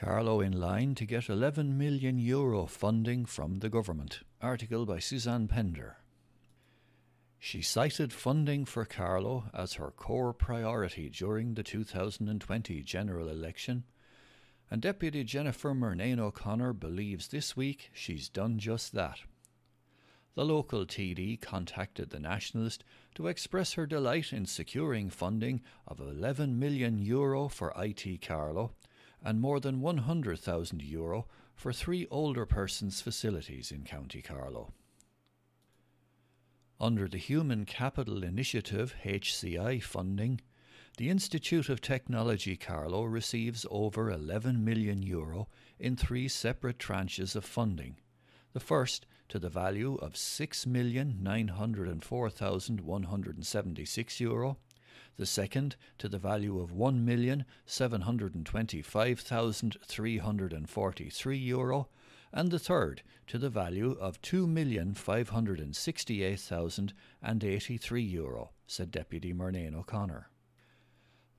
Carlow in line to get 11 million euro funding from the government. Article by Suzanne Pender. She cited funding for Carlow as her core priority during the 2020 general election, and Deputy Jennifer Murnane O'Connor believes this week she's done just that. The local TD contacted the Nationalist to express her delight in securing funding of 11 million euro for IT Carlow and more than 100,000 euro for three older persons facilities in County Carlow. Under the Human Capital Initiative HCI funding, the Institute of Technology Carlow receives over 11 million euro in three separate tranches of funding. The first to the value of 6,904,176 euro, the second to the value of 1,725,343 euro, and the third to the value of 2,568,083 euro, said Deputy Murnane O'Connor.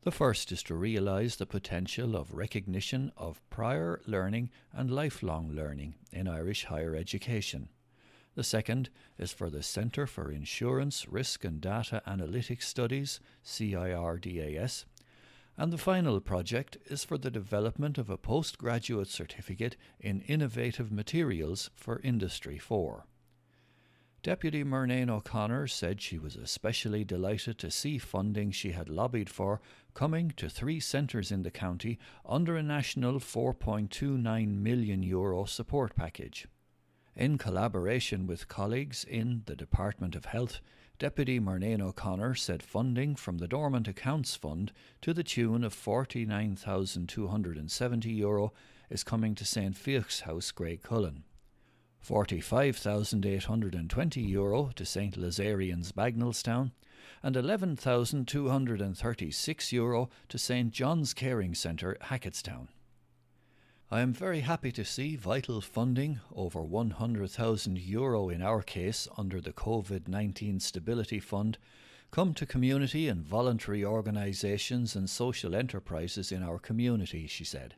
The first is to realise the potential of recognition of prior learning and lifelong learning in Irish higher education. The second is for the Centre for Insurance, Risk and Data Analytics Studies, CIRDAS, and the final project is for the development of a postgraduate certificate in innovative materials for Industry 4. Deputy Murnane O'Connor said she was especially delighted to see funding she had lobbied for coming to three centres in the county under a national 4.29 million euro support package. In collaboration with colleagues in the Department of Health, Deputy Murnane O'Connor said funding from the Dormant Accounts Fund to the tune of 49,270 euro is coming to St. Felix House, Graiguecullen. 45,820 euro to St. Lazarian's Bagenalstown and 11,236 euro to St. John's Caring Centre, Hacketstown. I am very happy to see vital funding, over 100,000 euro in our case under the COVID 19 Stability Fund, come to community and voluntary organisations and social enterprises in our community, she said.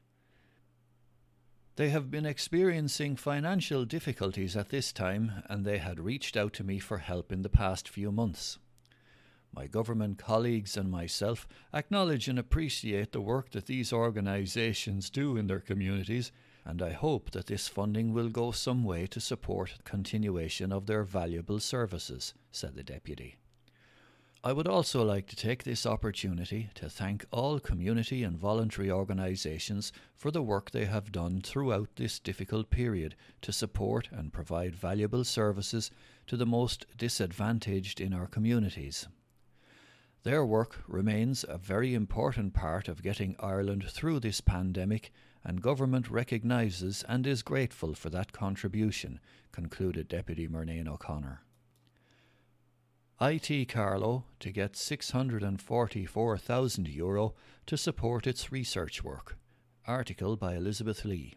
They have been experiencing financial difficulties at this time and they had reached out to me for help in the past few months. My government colleagues and myself acknowledge and appreciate the work that these organisations do in their communities, and I hope that this funding will go some way to support continuation of their valuable services, said the Deputy. I would also like to take this opportunity to thank all community and voluntary organisations for the work they have done throughout this difficult period to support and provide valuable services to the most disadvantaged in our communities. Their work remains a very important part of getting Ireland through this pandemic, and government recognises and is grateful for that contribution, concluded Deputy Murnane O'Connor. IT Carlow to get 644,000 euro to support its research work. Article by Elizabeth Lee.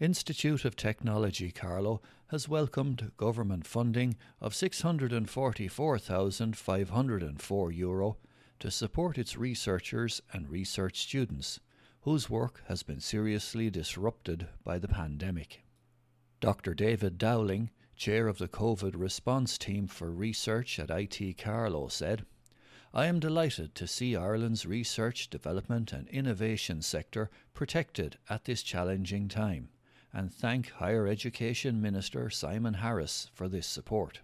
Institute of Technology Carlow has welcomed government funding of 644,504 euro to support its researchers and research students, whose work has been seriously disrupted by the pandemic. Dr. David Dowling, chair of the COVID response team for research at IT Carlow, said, I am delighted to see Ireland's research, development, and innovation sector protected at this challenging time and thank Higher Education Minister Simon Harris for this support.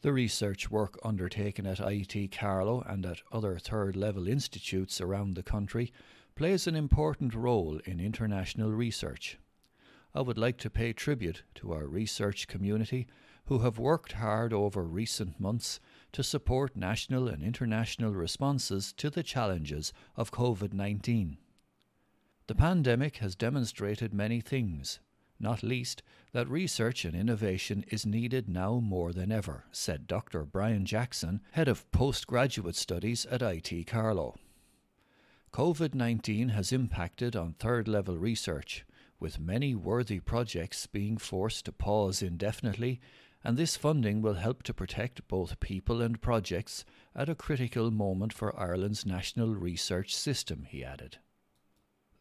The research work undertaken at IT Carlow and at other third level institutes around the country plays an important role in international research. I would like to pay tribute to our research community who have worked hard over recent months to support national and international responses to the challenges of COVID 19. The pandemic has demonstrated many things, not least that research and innovation is needed now more than ever, said Dr. Brian Jackson, head of postgraduate studies at IT Carlow. COVID 19 has impacted on third level research, with many worthy projects being forced to pause indefinitely, and this funding will help to protect both people and projects at a critical moment for Ireland's national research system, he added.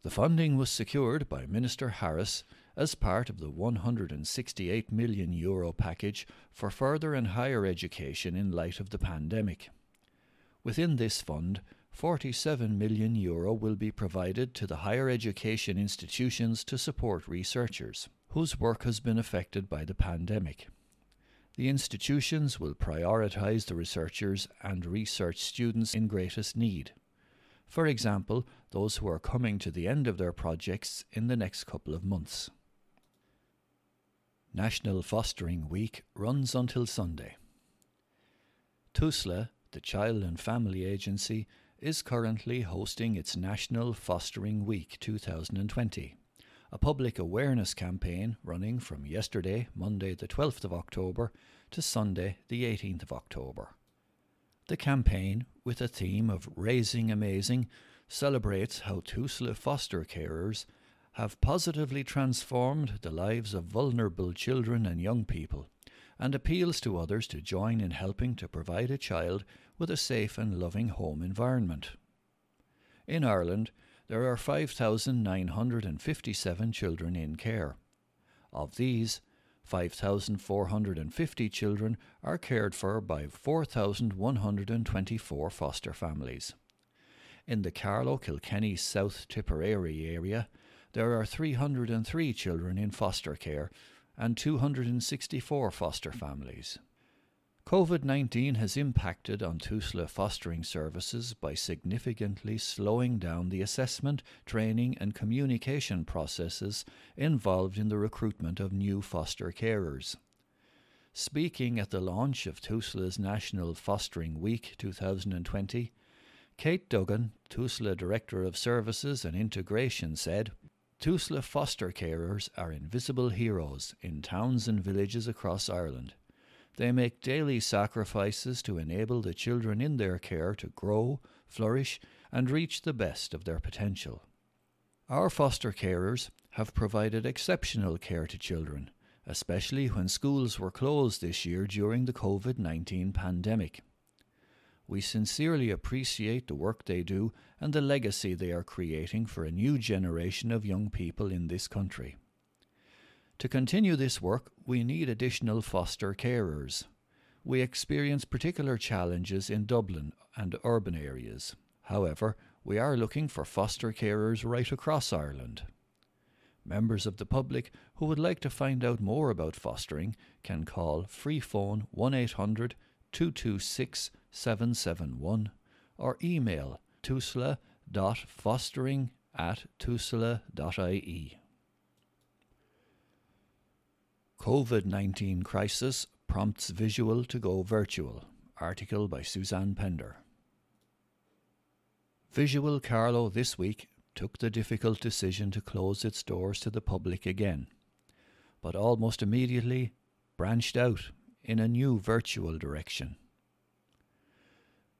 The funding was secured by Minister Harris as part of the 168 million euro package for further and higher education in light of the pandemic. Within this fund, 47 million euro will be provided to the higher education institutions to support researchers whose work has been affected by the pandemic. The institutions will prioritise the researchers and research students in greatest need. For example, those who are coming to the end of their projects in the next couple of months. National Fostering Week runs until Sunday. TUSLA, the Child and Family Agency, is currently hosting its National Fostering Week 2020, a public awareness campaign running from yesterday, Monday the 12th of October, to Sunday the 18th of October. The campaign, with a theme of Raising Amazing, celebrates how TUSLA foster carers have positively transformed the lives of vulnerable children and young people and appeals to others to join in helping to provide a child with a safe and loving home environment. In Ireland, there are 5,957 children in care. Of these, 5,450 children are cared for by 4,124 foster families. In the Carlow Kilkenny South Tipperary area, there are 303 children in foster care and 264 foster families. COVID 19 has impacted on TUSLA fostering services by significantly slowing down the assessment, training, and communication processes involved in the recruitment of new foster carers. Speaking at the launch of TUSLA's National Fostering Week 2020, Kate Duggan, TUSLA Director of Services and Integration, said, TUSLA foster carers are invisible heroes in towns and villages across Ireland. They make daily sacrifices to enable the children in their care to grow, flourish, and reach the best of their potential. Our foster carers have provided exceptional care to children, especially when schools were closed this year during the COVID 19 pandemic. We sincerely appreciate the work they do and the legacy they are creating for a new generation of young people in this country. To continue this work, we need additional foster carers. We experience particular challenges in Dublin and urban areas. However, we are looking for foster carers right across Ireland. Members of the public who would like to find out more about fostering can call free phone 1 800 226 771 or email tusla.fostering at tusla.ie. COVID 19 crisis prompts visual to go virtual. Article by Suzanne Pender. Visual Carlow this week took the difficult decision to close its doors to the public again, but almost immediately branched out in a new virtual direction.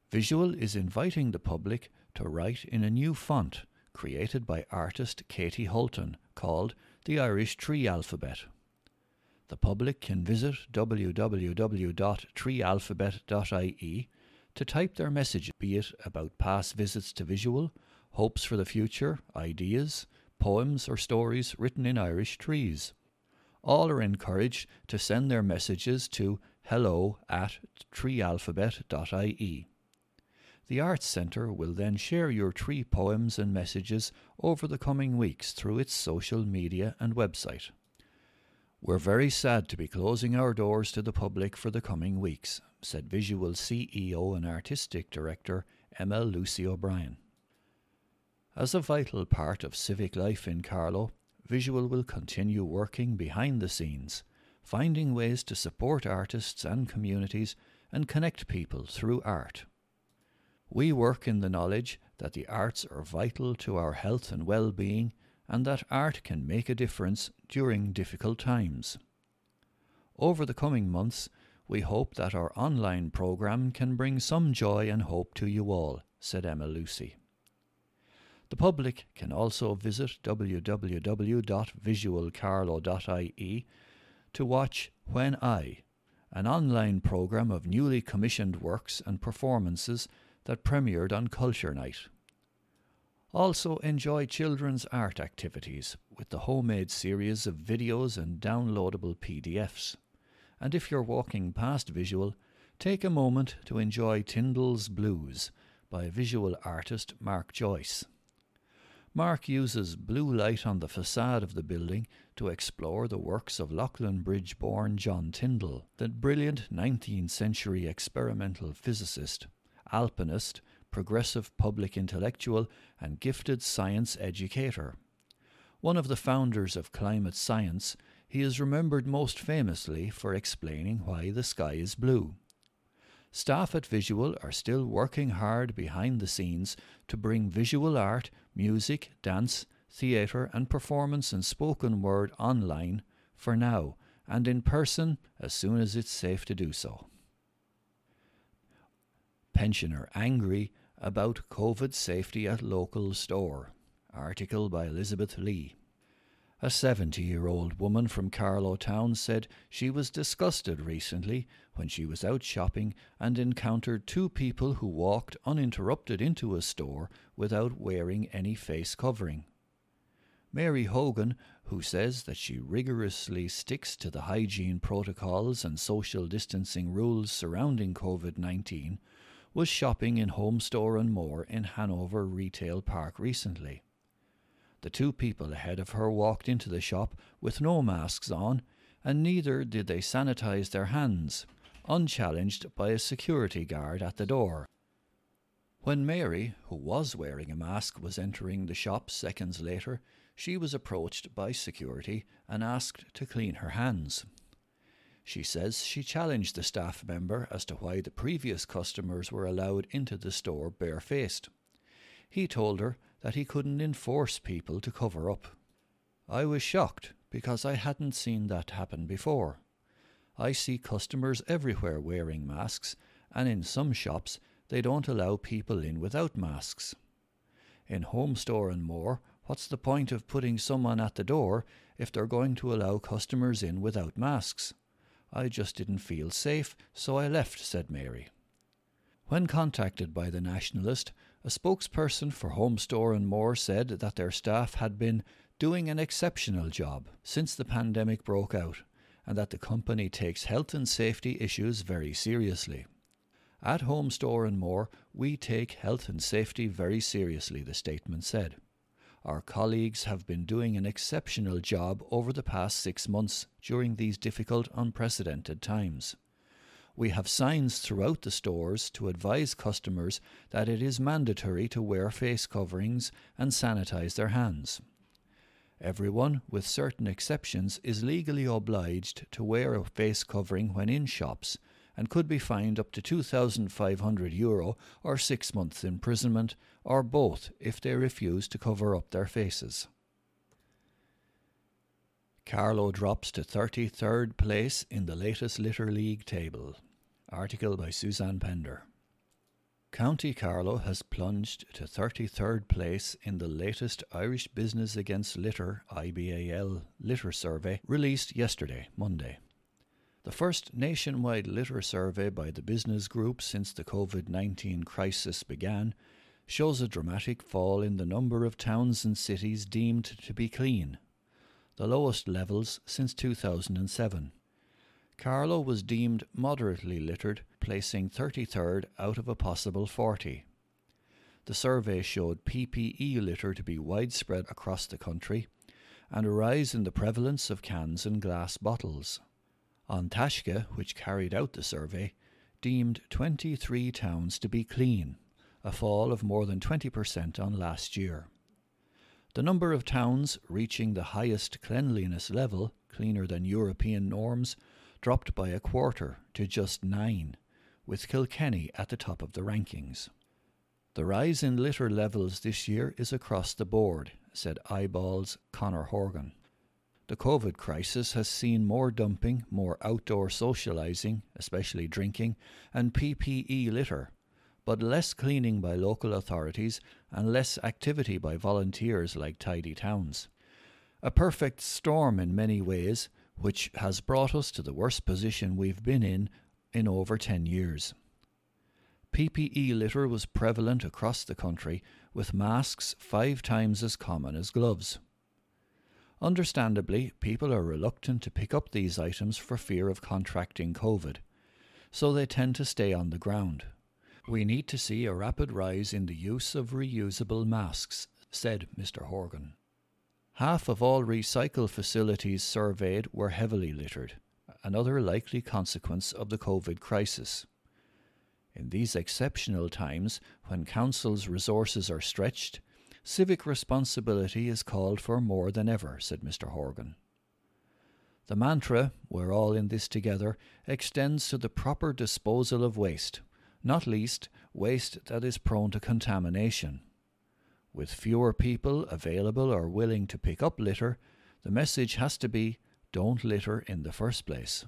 Visual is inviting the public to write in a new font created by artist Katie Holten called the Irish Tree Alphabet. The public can visit www.treealphabet.ie to type their message, be it about past visits to visual, hopes for the future, ideas, poems, or stories written in Irish trees. All are encouraged to send their messages to hello at treealphabet.ie. The Arts Centre will then share your tree poems and messages over the coming weeks through its social media and website. We're very sad to be closing our doors to the public for the coming weeks, said Visual CEO and Artistic Director Emma Lucy O'Brien. As a vital part of civic life in Carlow, Visual will continue working behind the scenes, finding ways to support artists and communities and connect people through art. We work in the knowledge that the arts are vital to our health and well being, and that art can make a difference during difficult times. Over the coming months, we hope that our online programme can bring some joy and hope to you all, said Emma Lucy. The public can also visit www.visualcarlow.ie to watch When I, an online programme of newly commissioned works and performances that premiered on Culture Night. Also, enjoy children's art activities with the homemade series of videos and downloadable PDFs. And if you're walking past Visual, take a moment to enjoy Tyndall's Blues by visual artist Mark Joyce. Mark uses blue light on the facade of the building to explore the works of Leighlinbridge born John Tyndall, the brilliant 19th century experimental physicist, alpinist, progressive public intellectual, and gifted science educator. One of the founders of climate science, he is remembered most famously for explaining why the sky is blue. Staff at Visual are still working hard behind the scenes to bring visual art, music, dance, theatre, and performance and spoken word online for now and in person as soon as it's safe to do so. Pensioner angry about COVID safety at local store. Article by Elizabeth Lee. A 70 year old woman from Carlow Town said she was disgusted recently when she was out shopping and encountered two people who walked uninterrupted into a store without wearing any face covering. Mary Hogan, who says that she rigorously sticks to the hygiene protocols and social distancing rules surrounding COVID 19, was shopping in Homestore and More in Hanover Retail Park recently. The two people ahead of her walked into the shop with no masks on, and neither did they sanitize their hands, unchallenged by a security guard at the door. When Mary, who was wearing a mask, was entering the shop seconds later, she was approached by security and asked to clean her hands. She says she challenged the staff member as to why the previous customers were allowed into the store barefaced. He told her that he couldn't enforce people to cover up. I was shocked because I hadn't seen that happen before. I see customers everywhere wearing masks, and in some shops they don't allow people in without masks. In Homestore and more, what's the point of putting someone at the door if they're going to allow customers in without masks? I just didn't feel safe, so I left, said Mary. When contacted by the Nationalist, a spokesperson for Homestore and More said that their staff had been doing an exceptional job since the pandemic broke out and that the company takes health and safety issues very seriously. At Homestore and More, we take health and safety very seriously, the statement said. Our colleagues have been doing an exceptional job over the past six months during these difficult, unprecedented times. We have signs throughout the stores to advise customers that it is mandatory to wear face coverings and sanitize their hands. Everyone, with certain exceptions, is legally obliged to wear a face covering when in shops and could be fined up to 2,500 euro or six months imprisonment, or both if they refuse to cover up their faces. Carlow drops to 33rd place in the latest Litter League table. Article by Suzanne Pender. County Carlow has plunged to 33rd place in the latest Irish Business Against Litter IBAL litter survey released yesterday, Monday. The first nationwide litter survey by the business group since the COVID 19 crisis began shows a dramatic fall in the number of towns and cities deemed to be clean, the lowest levels since 2007. Carlow was deemed moderately littered, placing 33rd out of a possible 40. The survey showed PPE litter to be widespread across the country and a rise in the prevalence of cans and glass bottles. Taisce, which carried out the survey, deemed 23 towns to be clean, a fall of more than 20% on last year. The number of towns reaching the highest cleanliness level, cleaner than European norms, dropped by a quarter to just nine, with Kilkenny at the top of the rankings. The rise in litter levels this year is across the board, said IBAL's Conor Horgan. The COVID crisis has seen more dumping, more outdoor socialising, especially drinking, and PPE litter, but less cleaning by local authorities and less activity by volunteers like Tidy Towns. A perfect storm in many ways, which has brought us to the worst position we've been in in over 10 years. PPE litter was prevalent across the country, with masks five times as common as gloves. Understandably, people are reluctant to pick up these items for fear of contracting COVID, so they tend to stay on the ground. We need to see a rapid rise in the use of reusable masks, said Mr. Horgan. Half of all recycle facilities surveyed were heavily littered, another likely consequence of the COVID crisis. In these exceptional times, when councils' resources are stretched, civic responsibility is called for more than ever, said Mr. Horgan. The mantra, we're all in this together, extends to the proper disposal of waste, not least waste that is prone to contamination. With fewer people available or willing to pick up litter, the message has to be don't litter in the first place.